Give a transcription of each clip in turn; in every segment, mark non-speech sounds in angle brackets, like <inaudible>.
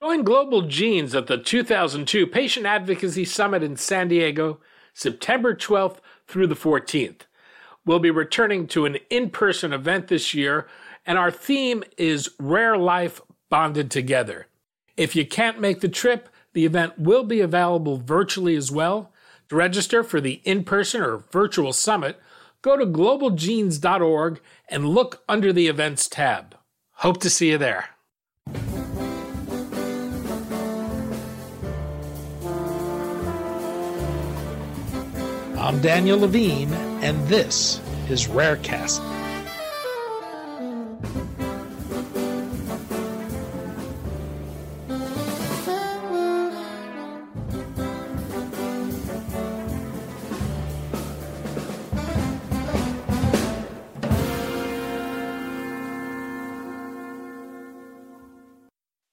Join Global Genes at the 2002 Patient Advocacy Summit in San Diego, September 12th through the 14th. We'll be returning to an in person event this year, and our theme is Rare Life Bonded Together. If you can't make the trip, the event will be available virtually as well. To register for the in person or virtual summit, go to globalgenes.org and look under the events tab. Hope to see you there. I'm Daniel Levine, and this is Rarecast.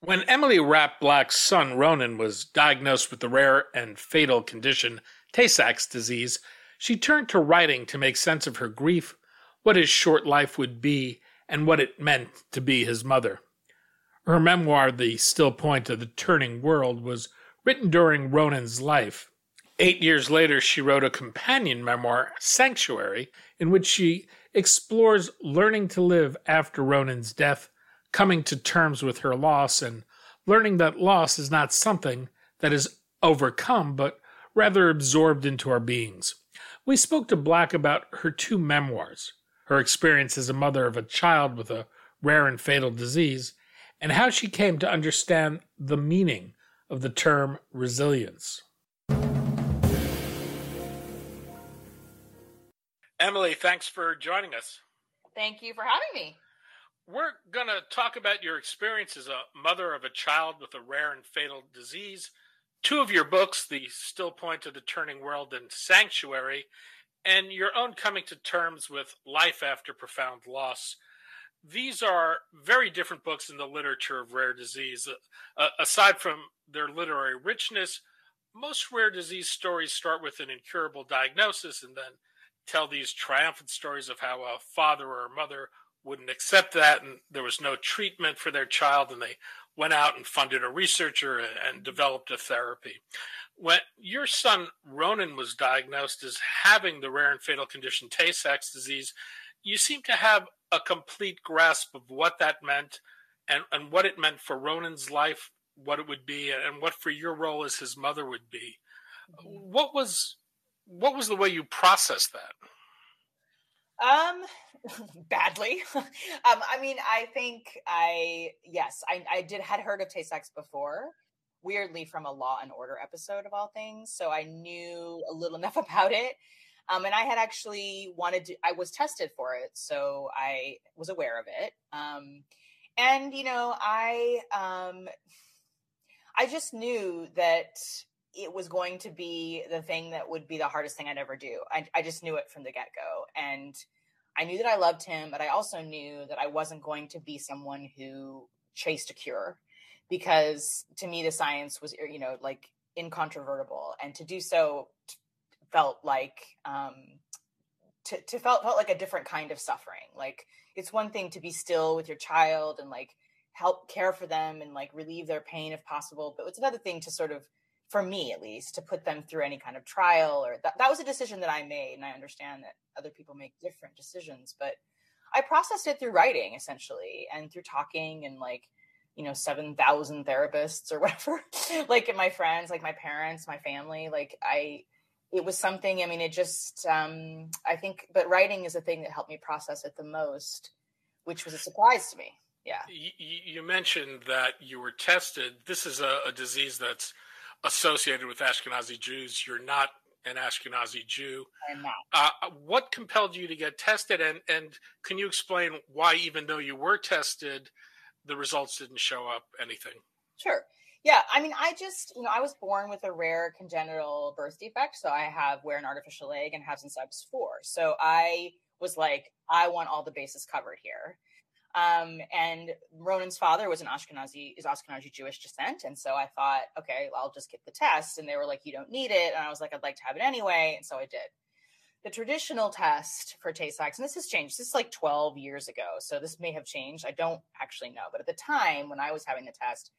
When Emily Rapp Black's son Ronan was diagnosed with the rare and fatal condition Tay Sachs disease, she turned to writing to make sense of her grief, what his short life would be, and what it meant to be his mother. Her memoir, The Still Point of the Turning World, was written during Ronan's life. Eight years later, she wrote a companion memoir, Sanctuary, in which she explores learning to live after Ronan's death, coming to terms with her loss, and learning that loss is not something that is overcome, but rather absorbed into our beings. We spoke to Black about her two memoirs, her experience as a mother of a child with a rare and fatal disease, and how she came to understand the meaning of the term resilience. Emily, thanks for joining us. Thank you for having me. We're going to talk about your experience as a mother of a child with a rare and fatal disease two of your books, The Still Point of the Turning World and Sanctuary, and your own coming to terms with life after profound loss. These are very different books in the literature of rare disease. Uh, aside from their literary richness, most rare disease stories start with an incurable diagnosis and then tell these triumphant stories of how a father or a mother wouldn't accept that and there was no treatment for their child and they went out and funded a researcher and developed a therapy. When your son Ronan was diagnosed as having the rare and fatal condition Tay Sachs disease, you seem to have a complete grasp of what that meant and, and what it meant for Ronan's life, what it would be, and what for your role as his mother would be. Mm-hmm. What was what was the way you processed that? Um, <laughs> badly. <laughs> um, I mean, I think I yes, I I did had heard of Tay Sachs before. Weirdly, from a Law and Order episode of all things, so I knew a little <laughs> enough about it. Um, and I had actually wanted to. I was tested for it, so I was aware of it. Um, and you know, I um, I just knew that it was going to be the thing that would be the hardest thing I'd ever do. I, I just knew it from the get go. And I knew that I loved him, but I also knew that I wasn't going to be someone who chased a cure because to me, the science was, you know, like incontrovertible. And to do so felt like, um, to, to felt, felt like a different kind of suffering. Like it's one thing to be still with your child and like help care for them and like relieve their pain if possible. But it's another thing to sort of for me at least to put them through any kind of trial or that, that was a decision that i made and i understand that other people make different decisions but i processed it through writing essentially and through talking and like you know 7000 therapists or <laughs> whatever like my friends like my parents my family like i it was something i mean it just um i think but writing is the thing that helped me process it the most which was a surprise to me. Yeah. You, you mentioned that you were tested. This is a, a disease that's associated with Ashkenazi Jews. You're not an Ashkenazi Jew. I'm not. Uh, what compelled you to get tested, and and can you explain why, even though you were tested, the results didn't show up anything? Sure. Yeah, I mean, I just, you know, I was born with a rare congenital birth defect. So I have wear an artificial leg and have since I was four. So I was like, I want all the bases covered here. Um, and Ronan's father was an Ashkenazi, is Ashkenazi Jewish descent. And so I thought, okay, well, I'll just get the test. And they were like, you don't need it. And I was like, I'd like to have it anyway. And so I did. The traditional test for Tay Sachs, and this has changed. This is like 12 years ago. So this may have changed. I don't actually know. But at the time when I was having the test,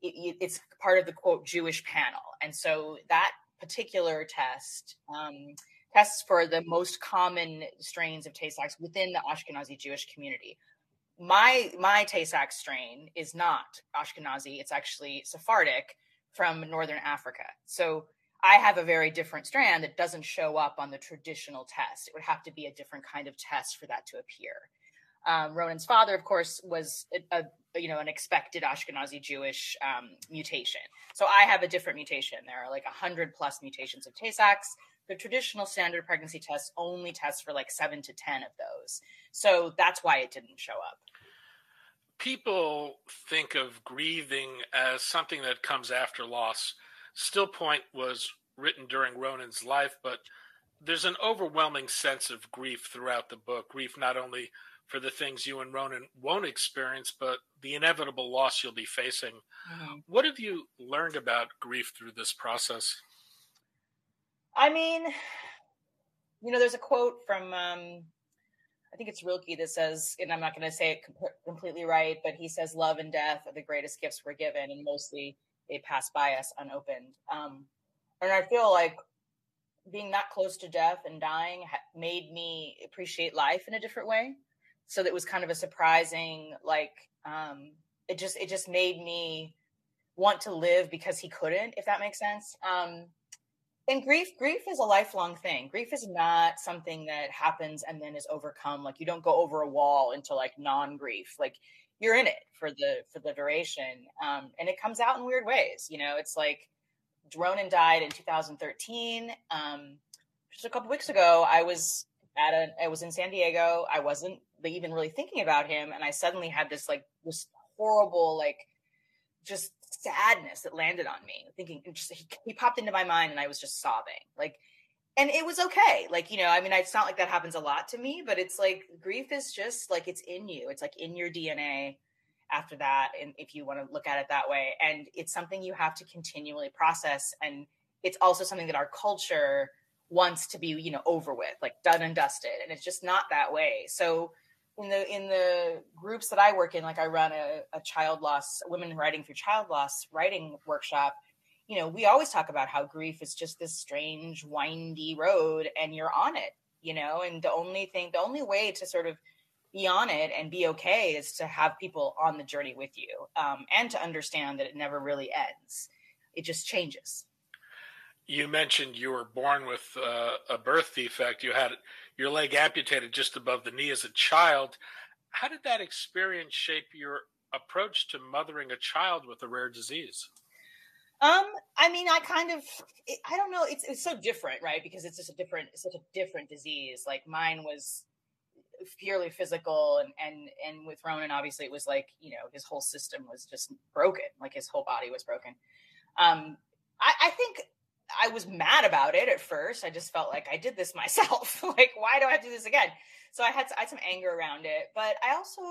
it, it's part of the quote Jewish panel, and so that particular test um, tests for the most common strains of Tay Sachs within the Ashkenazi Jewish community. My my Tay Sachs strain is not Ashkenazi; it's actually Sephardic from Northern Africa. So I have a very different strand that doesn't show up on the traditional test. It would have to be a different kind of test for that to appear. Um, Ronan's father, of course, was a, a, you know an expected Ashkenazi Jewish um, mutation. So I have a different mutation. There are like hundred plus mutations of Tay-Sachs. The traditional standard pregnancy test only tests for like seven to ten of those. So that's why it didn't show up. People think of grieving as something that comes after loss. Still Point was written during Ronan's life, but there's an overwhelming sense of grief throughout the book. Grief not only for the things you and Ronan won't experience, but the inevitable loss you'll be facing. Mm-hmm. What have you learned about grief through this process? I mean, you know, there's a quote from, um, I think it's Rilke that says, and I'm not going to say it completely right, but he says, love and death are the greatest gifts we're given, and mostly they pass by us unopened. Um, and I feel like being that close to death and dying made me appreciate life in a different way so that was kind of a surprising like um it just it just made me want to live because he couldn't if that makes sense um and grief grief is a lifelong thing. Grief is not something that happens and then is overcome. Like you don't go over a wall into like non-grief. Like you're in it for the for the duration um and it comes out in weird ways you know? It's like Ronan died in 2013 um just a couple weeks ago i was at a i was in san diego. I wasn't even really thinking about him and i suddenly had this like this horrible like just sadness that landed on me thinking just he, he popped into my mind and i was just sobbing like and it was okay like you know i mean it's not like that happens a lot to me but it's like grief is just like it's in you it's like in your dna after that and if you want to look at it that way and it's something you have to continually process and it's also something that our culture wants to be you know over with like done and dusted and it's just not that way so in the in the groups that I work in, like I run a, a child loss, women writing through child loss writing workshop. You know, we always talk about how grief is just this strange, windy road, and you're on it. You know, and the only thing, the only way to sort of be on it and be okay is to have people on the journey with you, um, and to understand that it never really ends. It just changes. You mentioned you were born with uh, a birth defect. You had your leg amputated just above the knee as a child. How did that experience shape your approach to mothering a child with a rare disease? Um, I mean, I kind of, I don't know. It's it's so different, right? Because it's just a different, such a different disease. Like mine was purely physical, and and and with Ronan, obviously, it was like you know his whole system was just broken, like his whole body was broken. Um, I, I think I was mad about it at first. I just felt like I did this <laughs> myself. like, why do I do this again? So I had I had some anger around it, but I also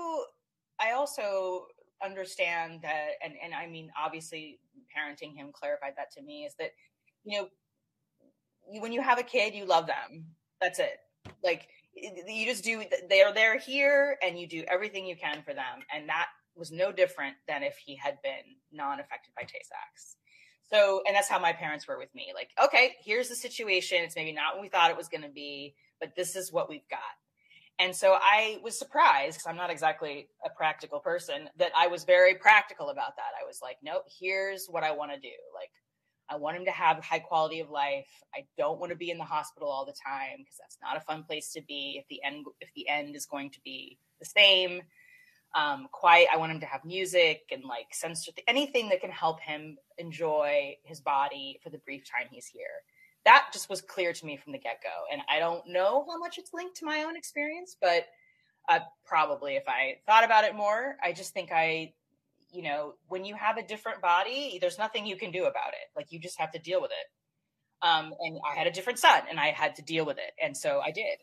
I also understand that, and and I mean, obviously, parenting him clarified that to me is that you know when you have a kid, you love them. That's it. Like you just do. They're they're here, and you do everything you can for them, and that was no different than if he had been non-affected by Tay-Sachs. So, and that's how my parents were with me. Like, okay, here's the situation. It's maybe not what we thought it was going to be, but this is what we've got. And so I was surprised because I'm not exactly a practical person that I was very practical about that. I was like, nope, here's what I want to do. Like, I want him to have high quality of life. I don't want to be in the hospital all the time because that's not a fun place to be if the end if the end is going to be the same um, quiet. I want him to have music and like sensory anything that can help him enjoy his body for the brief time he's here. That just was clear to me from the get go. And I don't know how much it's linked to my own experience, but uh, probably if I thought about it more, I just think I, you know, when you have a different body, there's nothing you can do about it. Like you just have to deal with it. Um, and I had a different son and I had to deal with it. And so I did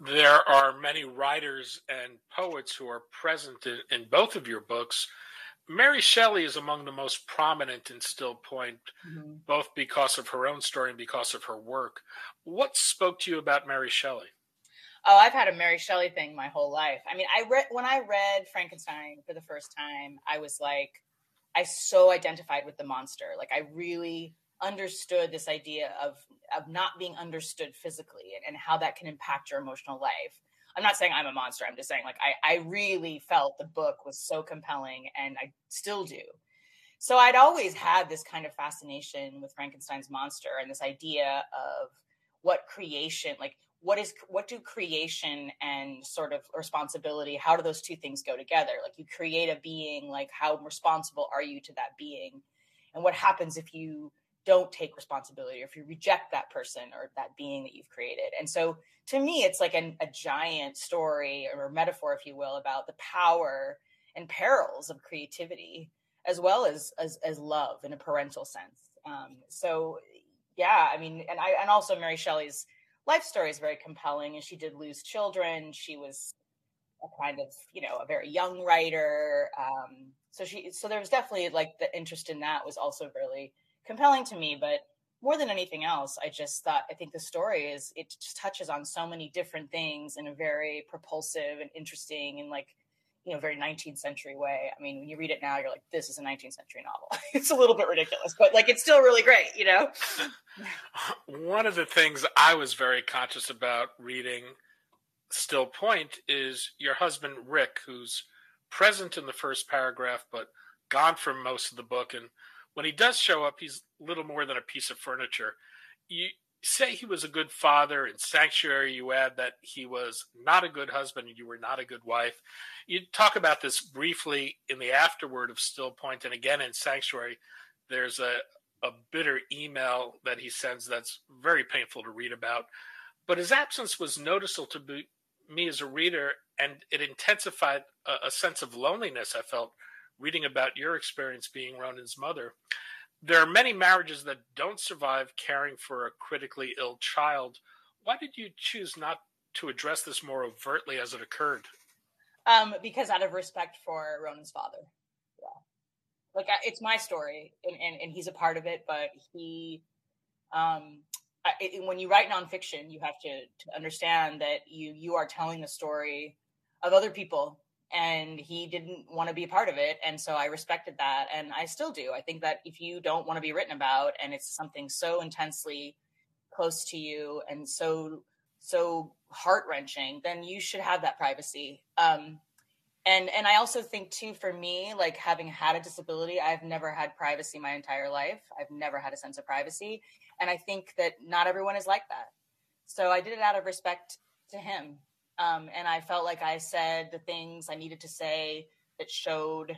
there are many writers and poets who are present in, in, both of your books. Mary Shelley is among the most prominent in Still Point, mm-hmm. both because of her own story and because of her work. What spoke to you about Mary Shelley? Oh, I've had a Mary Shelley thing my whole life. I mean, I read when I read Frankenstein for the first time, I was like, I so identified with the monster. Like I really understood this idea of of not being understood physically and, and how that can impact your emotional life. I'm not saying I'm a monster. I'm just saying like I, I really felt the book was so compelling and I still do. So I'd always had this kind of fascination with Frankenstein's monster and this idea of what creation, like what is what do creation and sort of responsibility, how do those two things go together? Like you create a being, like how responsible are you to that being? And what happens if you don't take responsibility or if you reject that person or that being that you've created. And so to me, it's like an, a giant story or metaphor, if you will, about the power and perils of creativity as well as as, as love in a parental sense. Um, so yeah, I mean, and I and also Mary Shelley's life story is very compelling, and she did lose children. She was a kind of you know a very young writer. Um, so she so there was definitely like the interest in that was also really compelling to me, but more than anything else, I just thought I think the story is it just touches on so many different things in a very propulsive and interesting and like you know very 19th century way. I mean, when you read it now, you're like, this is a 19th century novel. <laughs> it's a little bit ridiculous, but like it's still really great, you know. <laughs> One of the things I was very conscious about reading Still Point is your husband Rick, who's present in the first paragraph but gone for most of the book and when he does show up, he's little more than a piece of furniture. You say he was a good father. In Sanctuary, you add that he was not a good husband and you were not a good wife. You talk about this briefly in the afterword of Still Point, and again in Sanctuary, there's a, a bitter email that he sends that's very painful to read about. But his absence was noticeable to be, me as a reader, and it intensified a, a sense of loneliness I felt reading about your experience being Ronan's mother. There are many marriages that don't survive caring for a critically ill child. Why did you choose not to address this more overtly as it occurred? Um, because out of respect for Ronan's father. Yeah. Like it's my story and, and, and he's a part of it, but he, um, it, when you write nonfiction, you have to, to understand that you, you are telling the story of other people and he didn't want to be a part of it and so i respected that and i still do. I think that if you don't want to be written about and it's something so intensely close to you and so so heart-wrenching then you should have that privacy. Um and and i also think too for me like having had a disability i've never had privacy my entire life. I've never had a sense of privacy and i think that not everyone is like that. So i did it out of respect to him um, and I felt like I said the things I needed to say that showed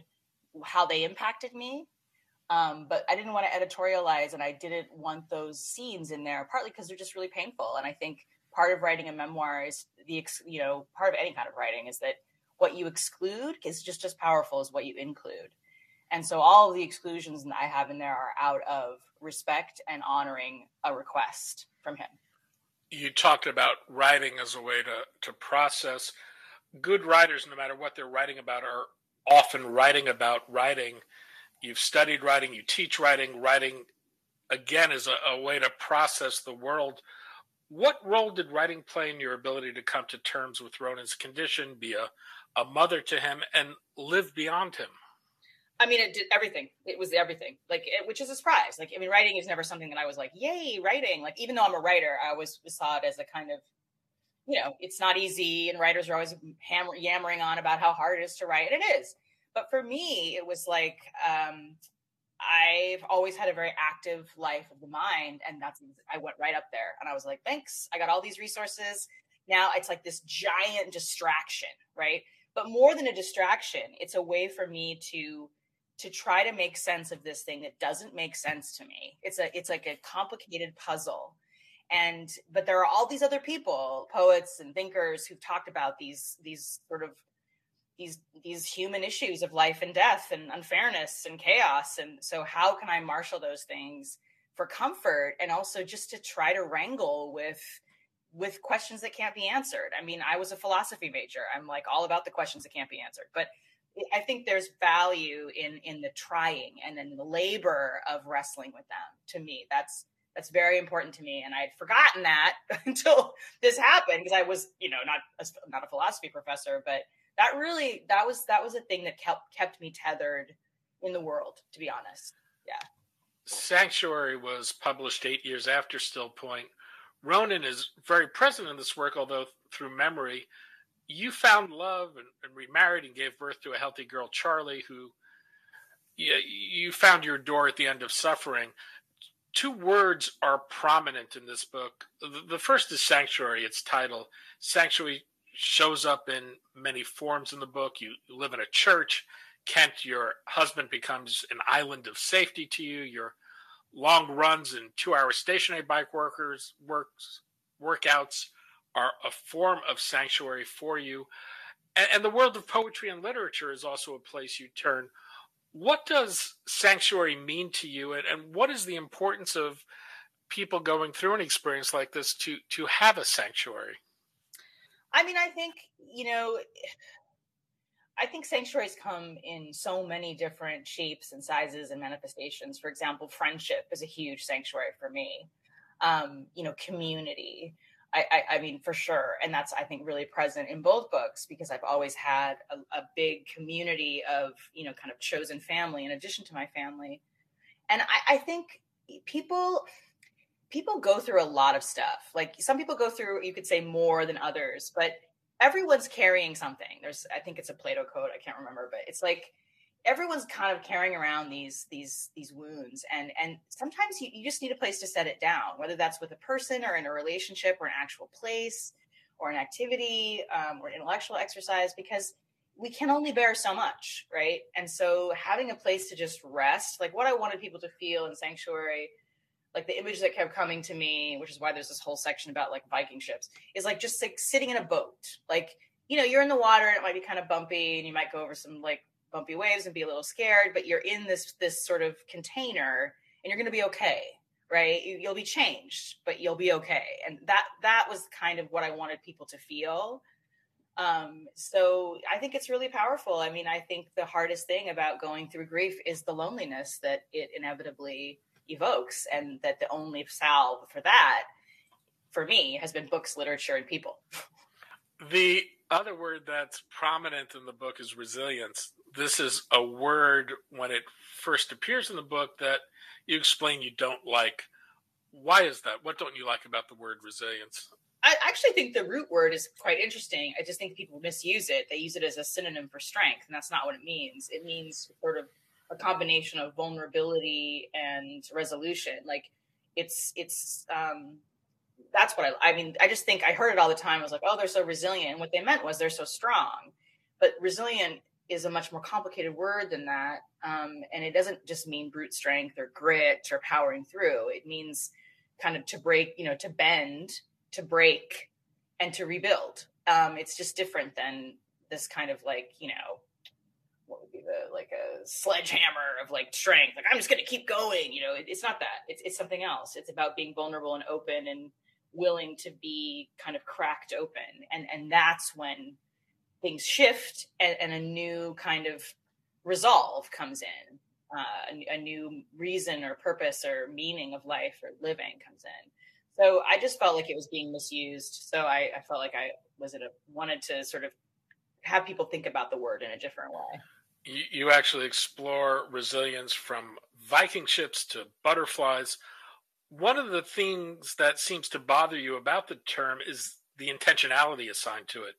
how they impacted me. Um, but I didn't want to editorialize and I didn't want those scenes in there, partly because they're just really painful. And I think part of writing a memoir is the, you know, part of any kind of writing is that what you exclude is just as powerful as what you include. And so all the exclusions that I have in there are out of respect and honoring a request from him you talked about writing as a way to, to process. Good writers, no matter what they're writing about, are often writing about writing. You've studied writing, you teach writing. Writing, again, is a, a way to process the world. What role did writing play in your ability to come to terms with Ronan's condition, be a, a mother to him, and live beyond him? I mean, it did everything. It was everything, like, it, which is a surprise. Like, I mean, writing is never something that I was like, yay, writing. Like, even though I'm a writer, I always saw it as a kind of, you know, it's not easy, and writers are always hammer, yammering on about how hard it is to write, and it is. But for me, it was like um, I've always had a very active life of the mind, and that's I went right up there, and I was like, thanks, I got all these resources. Now it's like this giant distraction, right? But more than a distraction, it's a way for me to to try to make sense of this thing that doesn't make sense to me. It's a it's like a complicated puzzle. And but there are all these other people, poets and thinkers who've talked about these these sort of these these human issues of life and death and unfairness and chaos. And so how can I marshal those things for comfort and also just to try to wrangle with with questions that can't be answered. I mean, I was a philosophy major. I'm like all about the questions that can't be answered. But I think there's value in in the trying and then the labor of wrestling with them. To me, that's that's very important to me, and I'd forgotten that <laughs> until this happened because I was, you know, not a, not a philosophy professor, but that really that was that was a thing that kept kept me tethered in the world, to be honest. Yeah. Sanctuary was published eight years after Still Point. Ronan is very present in this work, although through memory. You found love and, and remarried and gave birth to a healthy girl, Charlie, who you, you found your door at the end of suffering. Two words are prominent in this book. The, the first is sanctuary, its title. Sanctuary shows up in many forms in the book. You, you live in a church. Kent, your husband, becomes an island of safety to you. Your long runs and two-hour stationary bike workers works workouts are a form of sanctuary for you. And, and the world of poetry and literature is also a place you turn. What does sanctuary mean to you, and, and what is the importance of people going through an experience like this to to have a sanctuary? I mean, I think you know I think sanctuaries come in so many different shapes and sizes and manifestations. For example, friendship is a huge sanctuary for me. Um, you know, community. I, I, I, mean, for sure, and that's I think really present in both books because I've always had a, a big community of you know kind of chosen family in addition to my family, and I, I think people people go through a lot of stuff. Like some people go through, you could say more than others, but everyone's carrying something. There's, I think it's a Plato quote. I can't remember, but it's like everyone's kind of carrying around these these these wounds, and and sometimes you, you just need a place to set it down, whether that's with a person or in a relationship or an actual place or an activity um, or intellectual exercise, because we can only bear so much, right? And so having a place to just rest, like what I wanted people to feel in sanctuary like the image that kept coming to me, which is why there's this whole section about like Viking ships, is like just like sitting in a boat. Like, you know, you're in the water and it might be kind of bumpy and you might go over some like bumpy waves and be a little scared, but you're in this this sort of container and you're going to be okay, right? You'll be changed, but you'll be okay. And that that was kind of what I wanted people to feel. Um, so I think it's really powerful. I mean, I think the hardest thing about going through grief is the loneliness that it inevitably evokes, and that the only salve for that, for me, has been books, literature, and people. <laughs> The other word that's prominent in the book is resilience. This is a word when it first appears in the book that you explain you don't like. Why is that? What don't you like about the word resilience? I actually think the root word is quite interesting. I just think people misuse it. They use it as a synonym for strength, and that's not what it means. It means sort of a combination of vulnerability and resolution. Like it's it's um that's what I I mean, I just think I heard it all the time. I was like, oh, they're so resilient. And what they meant was they're so strong. But resilient is a much more complicated word than that. Um, and it doesn't just mean brute strength or grit or powering through. It means kind of to break, you know, to bend, to break, and to rebuild. Um, it's just different than this kind of like, you know, what would be the like a sledgehammer of like strength like i'm just going to keep going you know it, it's not that it's, it's something else it's about being vulnerable and open and willing to be kind of cracked open and and that's when things shift and, and a new kind of resolve comes in uh, a, a new reason or purpose or meaning of life or living comes in so i just felt like it was being misused so i, I felt like i was it a wanted to sort of have people think about the word in a different way you, you actually explore resilience from Viking ships to butterflies. One of the things that seems to bother you about the term is the intentionality assigned to it.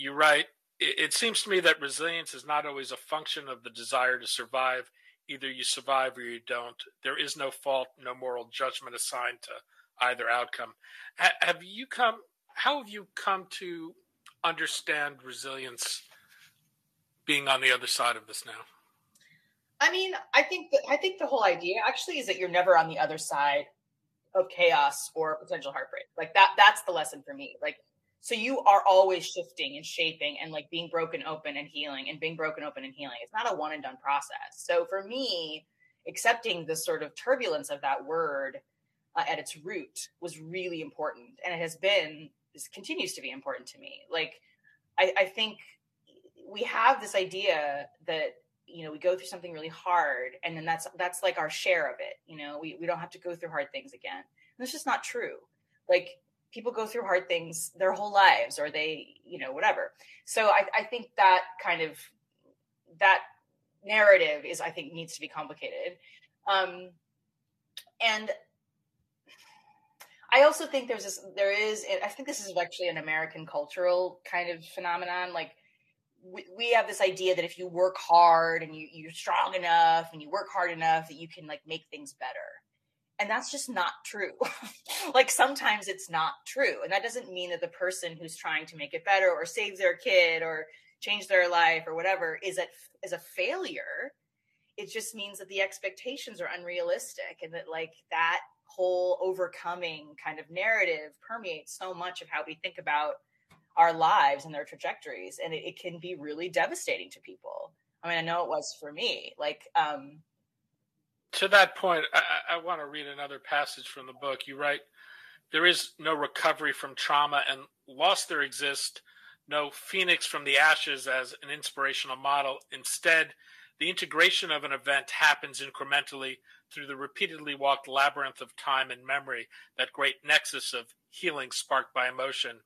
You write, it seems to me that resilience is not always a function of the desire to survive. Either you survive or you don't. There is no fault, no moral judgment assigned to either outcome. Have you come? How have you come to understand resilience being on the other side of this now? I mean, I think that I think the whole idea actually is that you're never on the other side of chaos or potential heartbreak. Like that that's the lesson for me. Like so you are always shifting and shaping and like being broken open and healing and being broken open and healing. It's not a one and done process. So for me, accepting the sort of turbulence of that word uh, at its root was really important and it has been this continues to be important to me. Like I, I think we have this idea that you know we go through something really hard and then that's that's like our share of it you know we, we don't have to go through hard things again and that's just not true like people go through hard things their whole lives or they you know whatever. So i, I think that kind of that narrative is i think needs to be complicated. Um and i also think there's this there is i think this is actually an american cultural kind of phenomenon. Like we, have this idea that if you work hard and you, you're strong enough and you work hard enough that you can like make things better and that's just not true. <laughs> Like sometimes it's not true and that doesn't mean that the person who's trying to make it better or save their kid or change their life or whatever is a is a failure. It just means that the expectations are unrealistic and that like that whole overcoming kind of narrative permeates so much of how we think about our lives and their trajectories and it, it can be really devastating to people. I mean i know it was for me like um to that point i, I want to read another passage from the book you write there is no recovery from trauma and loss there exists no phoenix from the ashes as an inspirational model. Instead, the integration of an event happens incrementally through the repeatedly walked labyrinth of time and memory, that great nexus of healing sparked by emotion.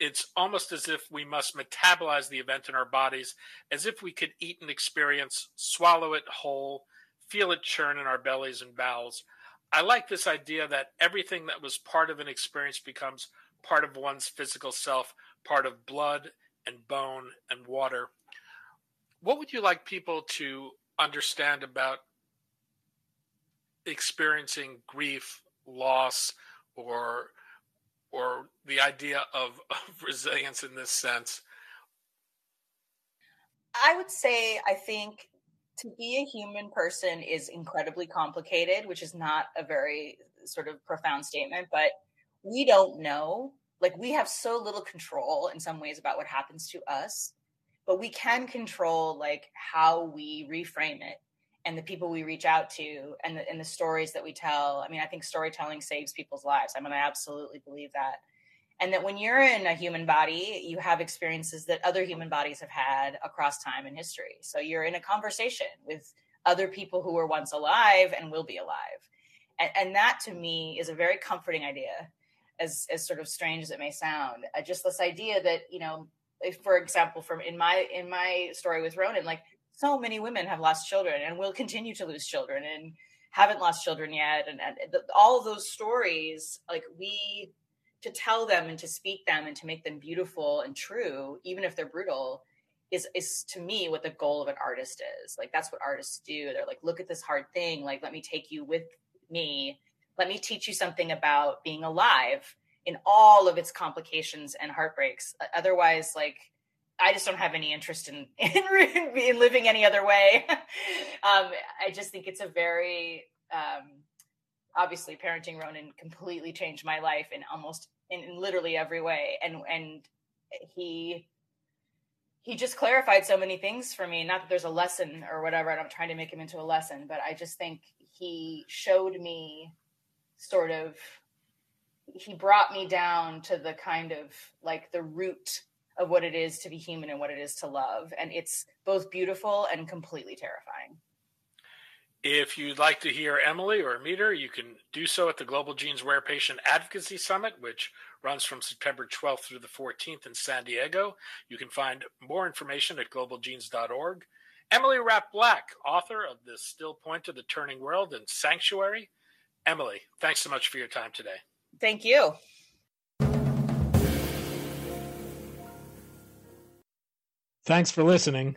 It's almost as if we must metabolize the event in our bodies, as if we could eat an experience, swallow it whole, feel it churn in our bellies and bowels. I like this idea that everything that was part of an experience becomes part of one's physical self part of blood and bone and water. What would you like people to understand about experiencing grief, loss, or or the idea of, <laughs> of resilience in this sense? I would say I think to be a human person is incredibly complicated, which is not a very sort of profound statement, but we don't know. Like we have so little control in some ways about what happens to us but we can control like how we reframe it and the people we reach out to and the, and the stories that we tell. I mean i think storytelling saves people's lives. I mean i absolutely believe that and that when you're in a human body you have experiences that other human bodies have had across time and history. So you're in a conversation with other people who were once alive and will be alive. And, and that to me is a very comforting idea as as sort of strange as it may sound. Uh, just this idea that you know if, for example from in my in my story with ronan like so many women have lost children and will continue to lose children and haven't lost children yet. And, and the, all of those stories like we to tell them and to speak them and to make them beautiful and true even if they're brutal is is to me what the goal of an artist is like that's what artists do they're like look at this hard thing like let me take you with me let me teach you something about being alive in all of its complications and heartbreaks. Otherwise, like I just don't have any interest in <laughs> in, in living any other way. <laughs> um, I just think it's a very um, obviously parenting Ronan completely changed my life in almost in, in literally every way, and and he he just clarified so many things for me. Not that there's a lesson or whatever. and I'm trying to make him into a lesson, but I just think he showed me sort of he brought me down to the kind of like the root of what it is to be human and what it is to love and it's both beautiful and completely terrifying if you'd like to hear Emily or meet her, you can do so at the Global Genes Rare Patient Advocacy Summit, which runs from September 12th through the 14th in San Diego. You can find more information at globalgenes.org. Emily Rapp Black, author of The Still Point of the Turning World and Sanctuary, Emily, thanks so much for your time today. Thank you. Thanks for listening.